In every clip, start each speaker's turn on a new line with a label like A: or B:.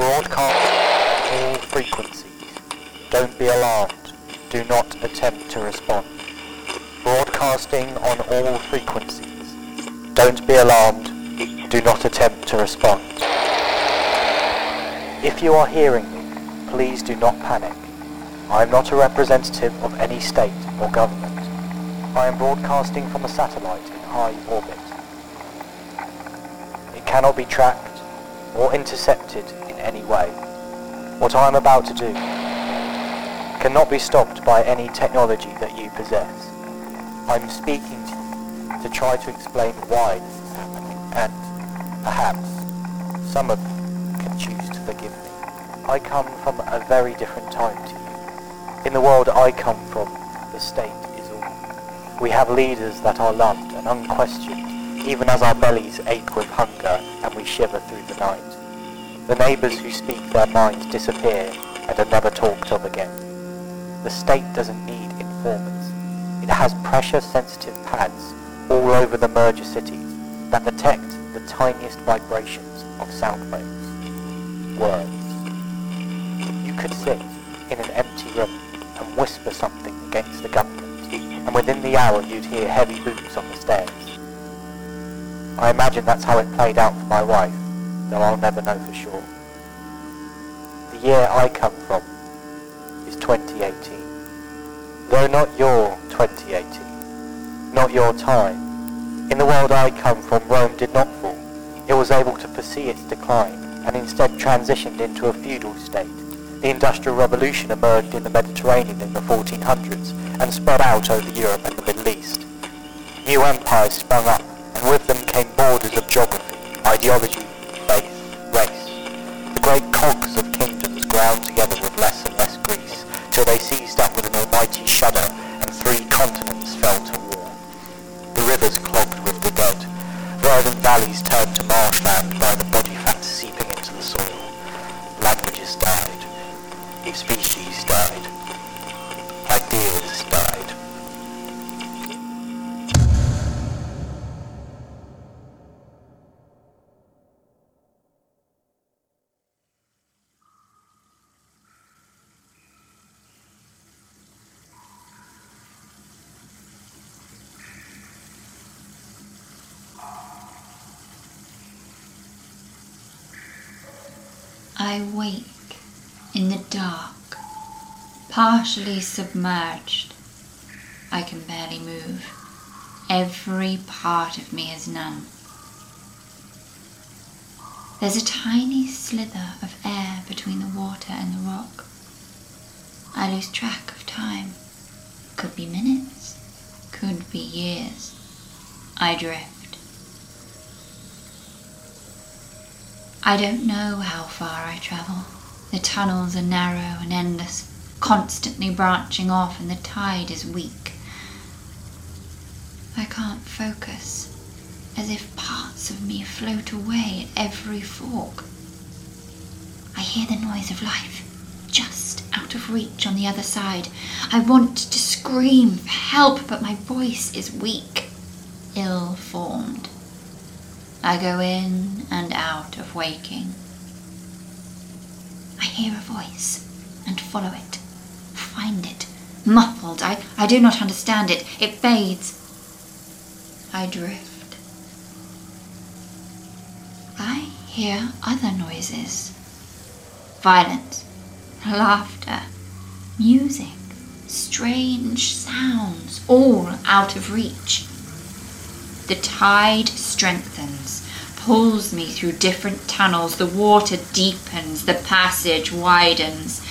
A: Broadcast all frequencies. Don't be alarmed. Do not attempt to respond. Broadcasting on all frequencies. Don't be alarmed. Do not attempt to respond. If you are hearing me, please do not panic. I am not a representative of any state or government. I am broadcasting from a satellite in high orbit. It cannot be tracked or intercepted in any way. What I am about to do cannot be stopped by any technology that you possess. I'm speaking to you to try to explain why this is happening, and perhaps some of you can choose to forgive me. I come from a very different time to you. In the world I come from, the state is all. We have leaders that are loved and unquestioned, even as our bellies ache with hunger and we shiver through the night. The neighbours who speak their minds disappear and are never talked of again. The state doesn't need informants. It has pressure-sensitive pads all over the merger cities that detect the tiniest vibrations of sound waves. Words. You could sit in an empty room and whisper something against the government, and within the hour you'd hear heavy boots on the stairs. I imagine that's how it played out for my wife, though I'll never know for sure. The year I come from is 2018. Though not your 2018, not your time. In the world I come from, Rome did not fall. It was able to foresee its decline, and instead transitioned into a feudal state. The Industrial Revolution emerged in the Mediterranean in the 1400s, and spread out over Europe and the Middle East. New empires sprung up, borders of geography, ideology, faith, race. The great cogs
B: partially submerged. I can barely move. Every part of me is numb. There's a tiny slither of air between the water and the rock. I lose track of time. Could be minutes, could be years. I drift. I don't know how far I travel. The tunnels are narrow and endless, constantly branching off, and the tide is weak. I can't focus, as if parts of me float away at every fork. I hear the noise of life, just out of reach on the other side. I want to scream for help, but my voice is weak, ill formed. I go in and out of waking. I hear a voice and follow it, find it, muffled. I, I do not understand it. It fades. I drift. I hear other noises violence, laughter, music, strange sounds, all out of reach. The tide strengthens, pulls me through different tunnels. The water deepens, the passage widens.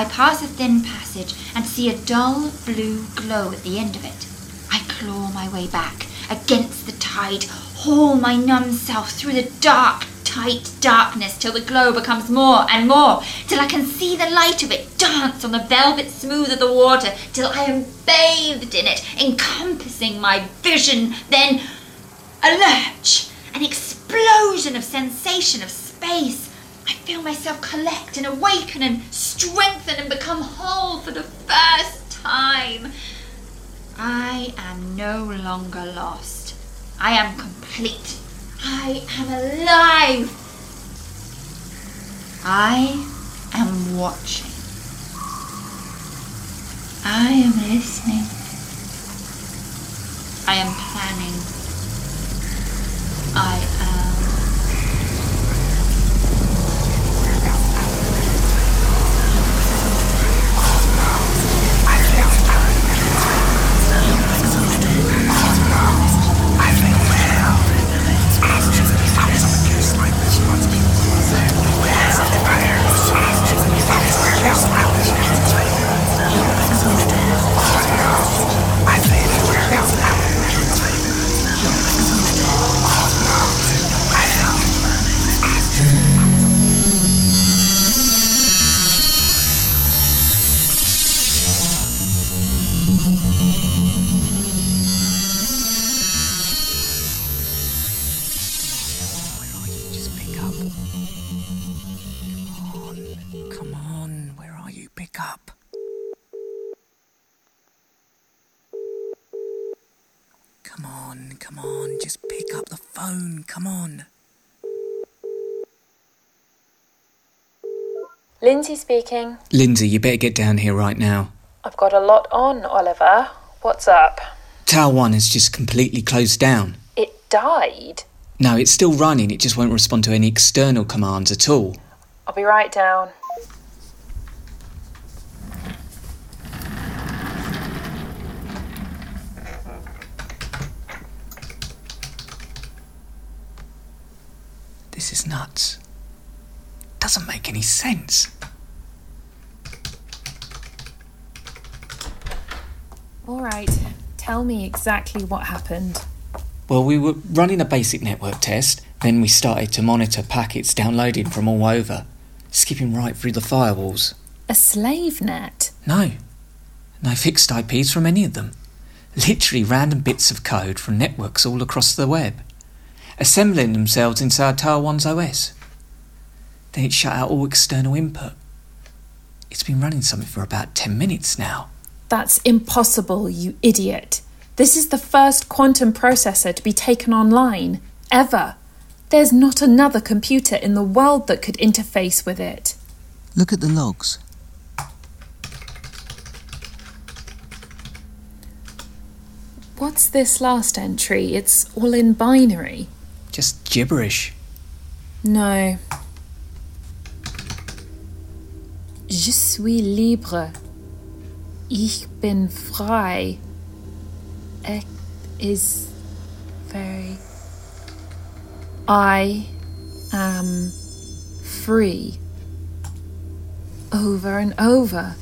B: I pass a thin passage and see a dull blue glow at the end of it. I claw my way back against the tide, haul my numb self through the dark, tight darkness till the glow becomes more and more, till I can see the light of it dance on the velvet smooth of the water, till I am bathed in it, encompassing my vision. Then a lurch, an explosion of sensation of space. I feel myself collect and awaken and strengthen and become whole for the first time. I am no longer lost. I am complete. I am alive. I am watching. I am listening. I am planning. I am.
C: Phone. Come on.
D: Lindsay speaking.
C: Lindsay, you better get down here right now.
D: I've got a lot on, Oliver. What's up?
C: Tower 1 has just completely closed down.
D: It died.
C: No, it's still running, it just won't respond to any external commands at all.
D: I'll be right down.
C: This is nuts. Doesn't make any sense.
D: All right. Tell me exactly what happened.
C: Well, we were running a basic network test, then we started to monitor packets downloaded from all over, skipping right through the firewalls.
D: A slave net.
C: No, no fixed IPs from any of them. Literally random bits of code from networks all across the web, assembling themselves inside Tower 1's OS. Then it shut out all external input. It's been running something for about 10 minutes now.
D: That's impossible, you idiot. This is the first quantum processor to be taken online, ever. There's not another computer in the world that could interface with it.
C: Look at the logs.
D: What's this last entry? It's all in binary.
C: Just gibberish.
D: No. Je suis libre. Ich bin frei. It is very. I am free. Over and over.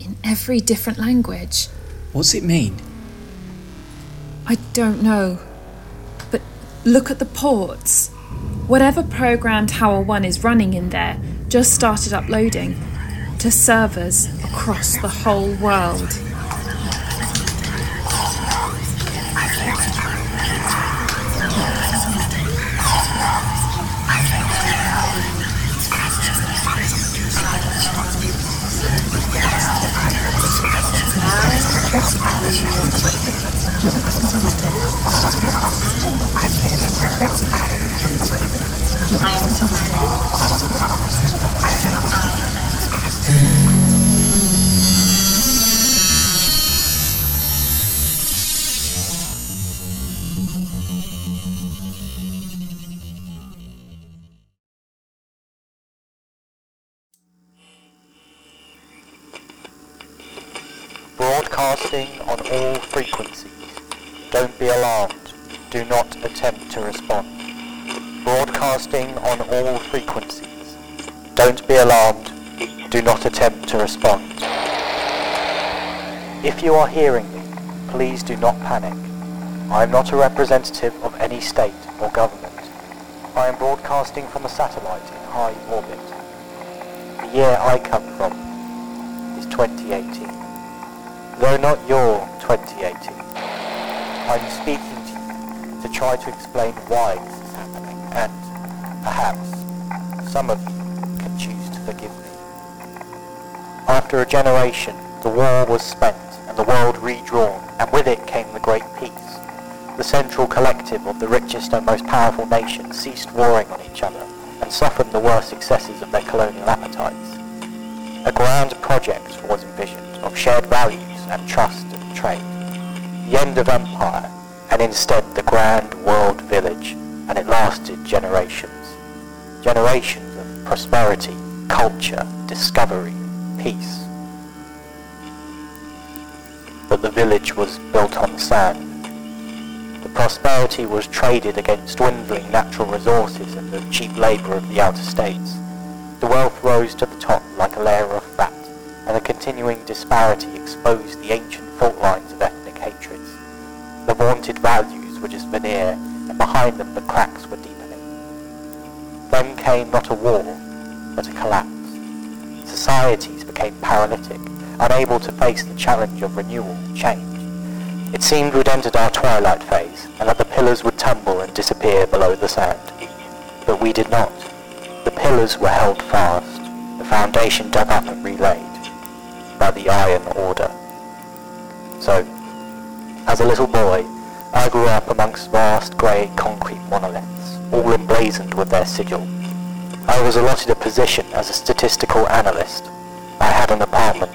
D: In every different language.
C: What's it mean?
D: I don't know. Look at the ports. Whatever program Tower 1 is running in there just started uploading to servers across the whole world.
A: Be alarmed. Do not attempt to respond. Broadcasting on all frequencies. Don't be alarmed. Do not attempt to respond. If you are hearing me, please do not panic. I am not a representative of any state or government. I am broadcasting from a satellite in high orbit. The year I come from is 2018. Though not your 2018. I'm speaking to you to try to explain why this is happening and perhaps some of you can choose to forgive me. After a generation, the war was spent and the world redrawn, and with it came the Great Peace. The central collective of the richest and most powerful nations ceased warring on each other and softened the worst excesses of their colonial appetites. A grand project was envisioned of shared values and trust and trade. The end of empire, and instead the grand world village, and it lasted generations. Generations of prosperity, culture, discovery, peace. But the village was built on sand. The prosperity was traded against dwindling natural resources and the cheap labour of the outer states. The wealth rose to the top like a layer of fat, and the continuing disparity exposed the ancient fault lines of The vaunted values were just veneer, and behind them the cracks were deepening. Then came not a war, but a collapse. Societies became paralytic, unable to face the challenge of renewal change. It seemed we'd entered our twilight phase, and that the pillars would tumble and disappear below the sand. But we did not. The pillars were held fast, the foundation dug up and relaid, by the iron order. So, as a little boy, I grew up amongst vast grey concrete monoliths, all emblazoned with their sigil. I was allotted a position as a statistical analyst. I had an apartment,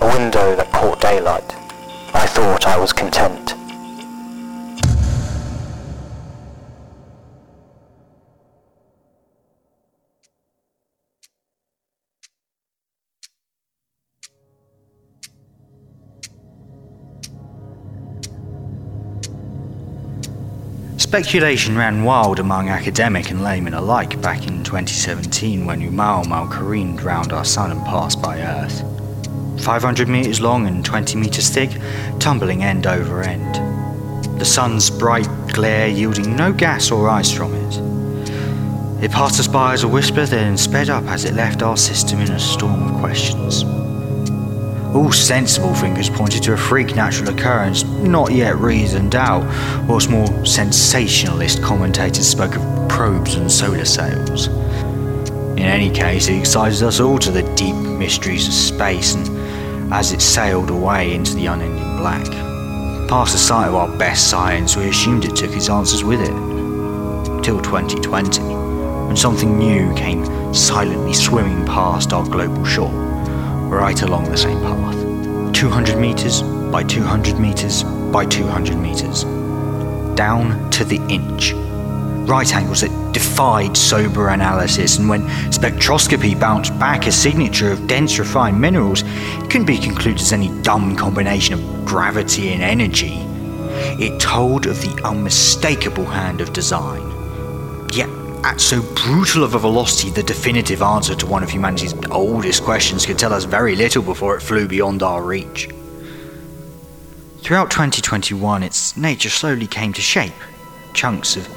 A: a window that caught daylight. I thought I was content.
E: Speculation ran wild among academic and layman alike back in 2017 when Oumuamua careened round our sun and passed by Earth. 500 metres long and 20 metres thick, tumbling end over end. The sun's bright glare yielding no gas or ice from it. It passed us by as a whisper, then sped up as it left our system in a storm of questions. All sensible fingers pointed to a freak natural occurrence not yet reasoned out, whilst more sensationalist commentators spoke of probes and solar sails. In any case, it excited us all to the deep mysteries of space, and as it sailed away into the unending black, past the sight of our best science, we assumed it took its answers with it. Till 2020, when something new came silently swimming past our global shore right along the same path. 200 metres by 200 metres by 200 metres. Down to the inch. Right angles that defied sober analysis, and when spectroscopy bounced back a signature of dense refined minerals, it couldn't be concluded as any dumb combination of gravity and energy. It told of the unmistakable hand of design. At so brutal of a velocity, the definitive answer to one of humanity's oldest questions could tell us very little before it flew beyond our reach. Throughout 2021, its nature slowly came to shape chunks of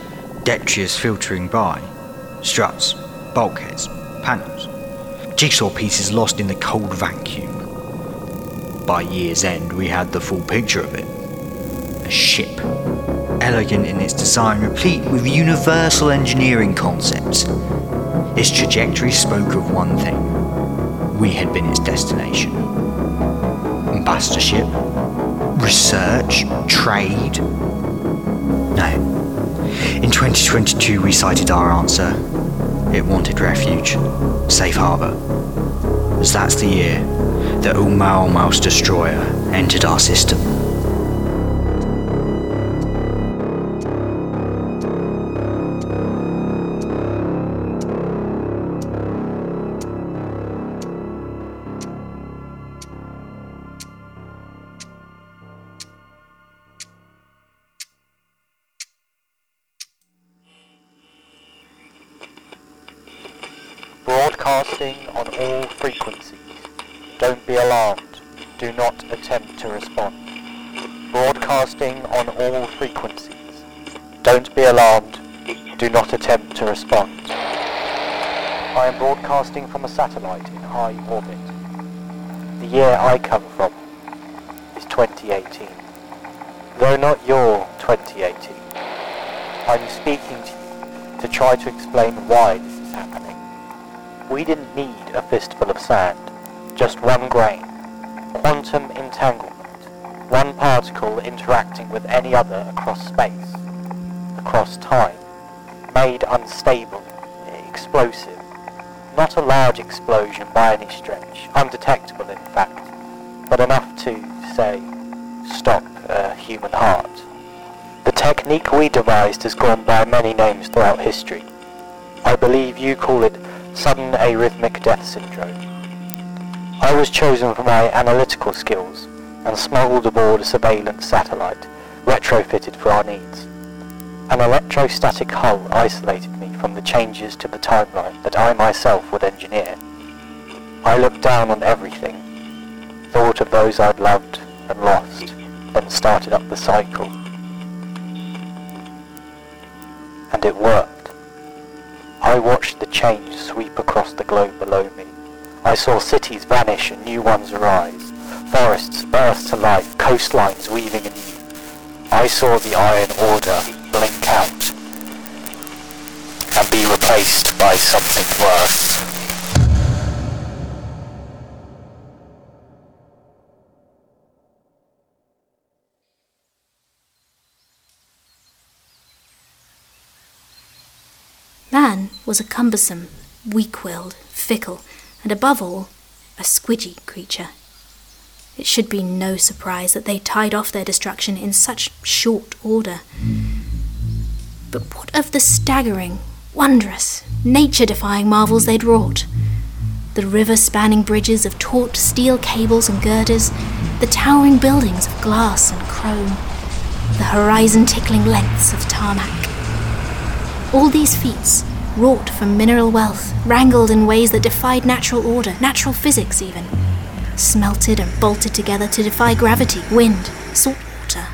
E: detritus filtering by, struts, bulkheads, panels, jigsaw pieces lost in the cold vacuum. By year's end, we had the full picture of it a ship elegant in its design, replete with universal engineering concepts. Its trajectory spoke of one thing we had been its destination. Ambassadorship? Research? Trade? No. In 2022, we cited our answer. It wanted refuge, safe harbour. As that's the year that Mouse Destroyer entered our system.
A: Broadcasting on all frequencies. Don't be alarmed. Do not attempt to respond. Broadcasting on all frequencies. Don't be alarmed. Do not attempt to respond. I am broadcasting from a satellite in high orbit. The year I come from is 2018. Though not your 2018. I'm speaking to you to try to explain why this is happening. We didn't need a fistful of sand, just one grain. Quantum entanglement. One particle interacting with any other across space, across time. Made unstable, explosive. Not a large explosion by any stretch, undetectable in fact. but enough to, say, stop a human heart. The technique we devised has gone by many names throughout history. I believe you call it sudden arrhythmic death syndrome. I was chosen for my analytical skills and smuggled aboard a surveillance satellite, retrofitted for our needs. An electrostatic hull isolated me from the changes to the timeline that I myself would engineer. I looked down on everything, thought of those I'd loved and lost, then started up the cycle. And it worked. I watched the change sweep across the globe below me. I saw cities vanish and new ones arise, forests burst to life, coastlines weaving anew. I saw the Iron Order blink out and be replaced by something worse.
F: Was a cumbersome, weak-willed, fickle, and above all, a squidgy creature. It should be no surprise that they tied off their destruction in such short order. But what of the staggering, wondrous, nature defying marvels they'd wrought? The river spanning bridges of taut steel cables and girders, the towering buildings of glass and chrome, the horizon tickling lengths of tarmac. All these feats, wrought from mineral wealth, wrangled in ways that defied natural order, natural physics even, smelted and bolted together to defy gravity, wind, salt water.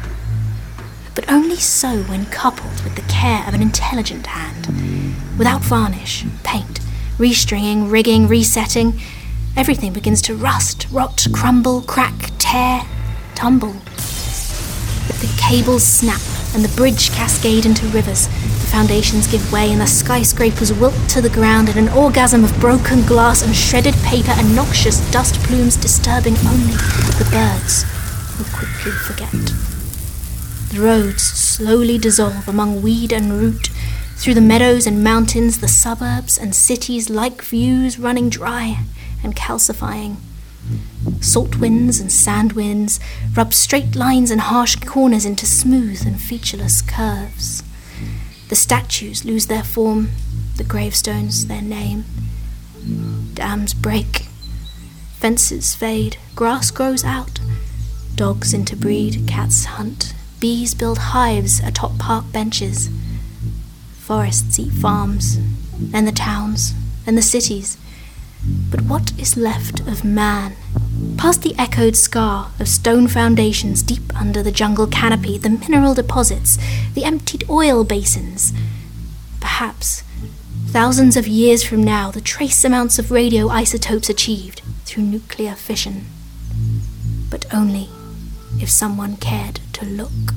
F: But only so when coupled with the care of an intelligent hand. Without varnish, paint, restringing, rigging, resetting, everything begins to rust, rot, crumble, crack, tear, tumble. The cables snap and the bridge cascade into rivers. The foundations give way and the skyscrapers wilt to the ground in an orgasm of broken glass and shredded paper and noxious dust plumes disturbing only the birds who quickly forget. The roads slowly dissolve among weed and root. Through the meadows and mountains, the suburbs and cities like views running dry and calcifying. Salt winds and sand winds rub straight lines and harsh corners into smooth and featureless curves. The statues lose their form, the gravestones their name. Dams break, fences fade, grass grows out, dogs interbreed, cats hunt, bees build hives atop park benches. Forests eat farms, then the towns, then the cities. But what is left of man? Past the echoed scar of stone foundations deep under the jungle canopy, the mineral deposits, the emptied oil basins. Perhaps, thousands of years from now, the trace amounts of radioisotopes achieved through nuclear fission. But only if someone cared to look.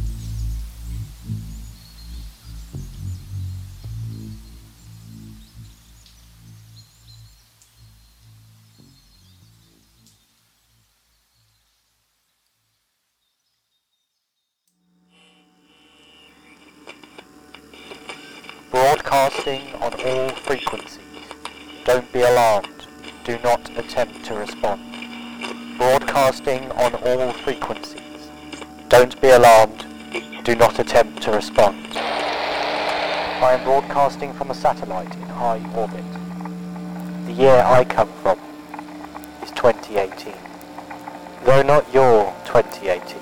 A: Broadcasting from a satellite in high orbit. The year I come from is 2018. Though not your 2018.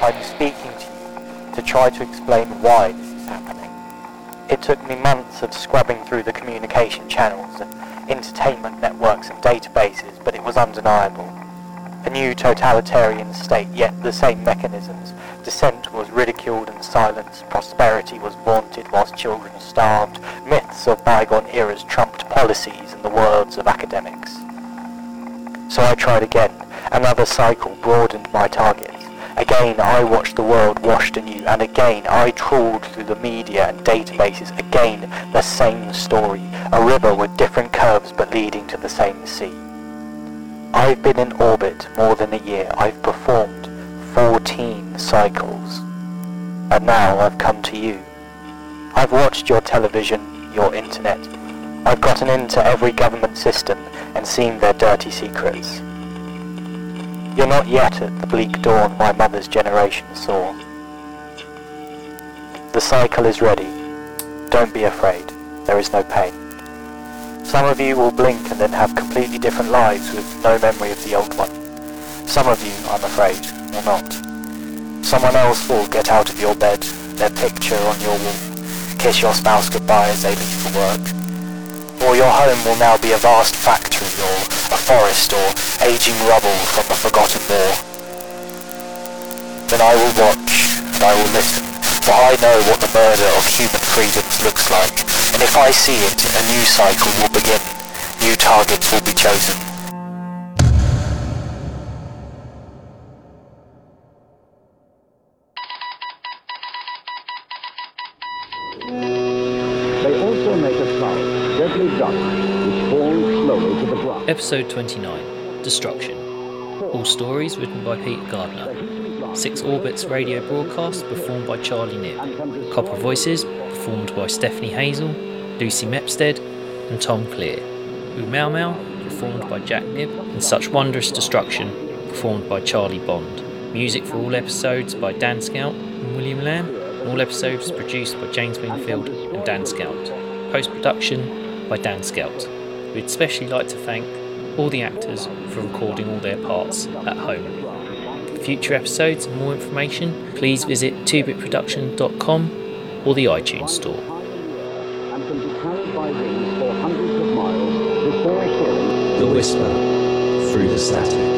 A: I'm speaking to you to try to explain why this is happening. It took me months of scrubbing through the communication channels and entertainment networks and databases, but it was undeniable. A new totalitarian state, yet the same mechanisms. Dissent was ridiculed and silenced, prosperity was vaunted whilst children starved, myths of bygone eras trumped policies in the worlds of academics. So I tried again. Another cycle broadened my targets. Again I watched the world washed anew, and again I trawled through the media and databases. Again the same story, a river with different curves but leading to the same sea. I've been in orbit more than a year. I've performed 14 cycles. And now I've come to you. I've watched your television, your internet. I've gotten into every government system and seen their dirty secrets. You're not yet at the bleak dawn my mother's generation saw. The cycle is ready. Don't be afraid. There is no pain. Some of you will blink and then have completely different lives with no memory of the old one. Some of you, I'm afraid, will not. Someone else will get out of your bed, their picture on your wall, kiss your spouse goodbye as they leave for work. Or your home will now be a vast factory or a forest or aging rubble from a forgotten war. Then I will watch and I will listen, for I know what the murder of human freedoms looks like, and if I see it, a new cycle will begin, new targets will be chosen.
G: Episode 29 Destruction. All stories written by Pete Gardner. Six Orbits radio broadcast performed by Charlie Nib. Copper Voices performed by Stephanie Hazel, Lucy Mepstead, and Tom Clear. Ooh Mau performed by Jack Nib, and Such Wondrous Destruction performed by Charlie Bond. Music for all episodes by Dan Scout and William Lamb. All episodes produced by James Wingfield and Dan Scout. Post production by Dan Scout. We'd especially like to thank all the actors for recording all their parts at home. For future episodes and more information, please visit 2bitproduction.com or the iTunes Store.
H: And can be carried by wings for hundreds of miles before hearing
I: The whisper through the static.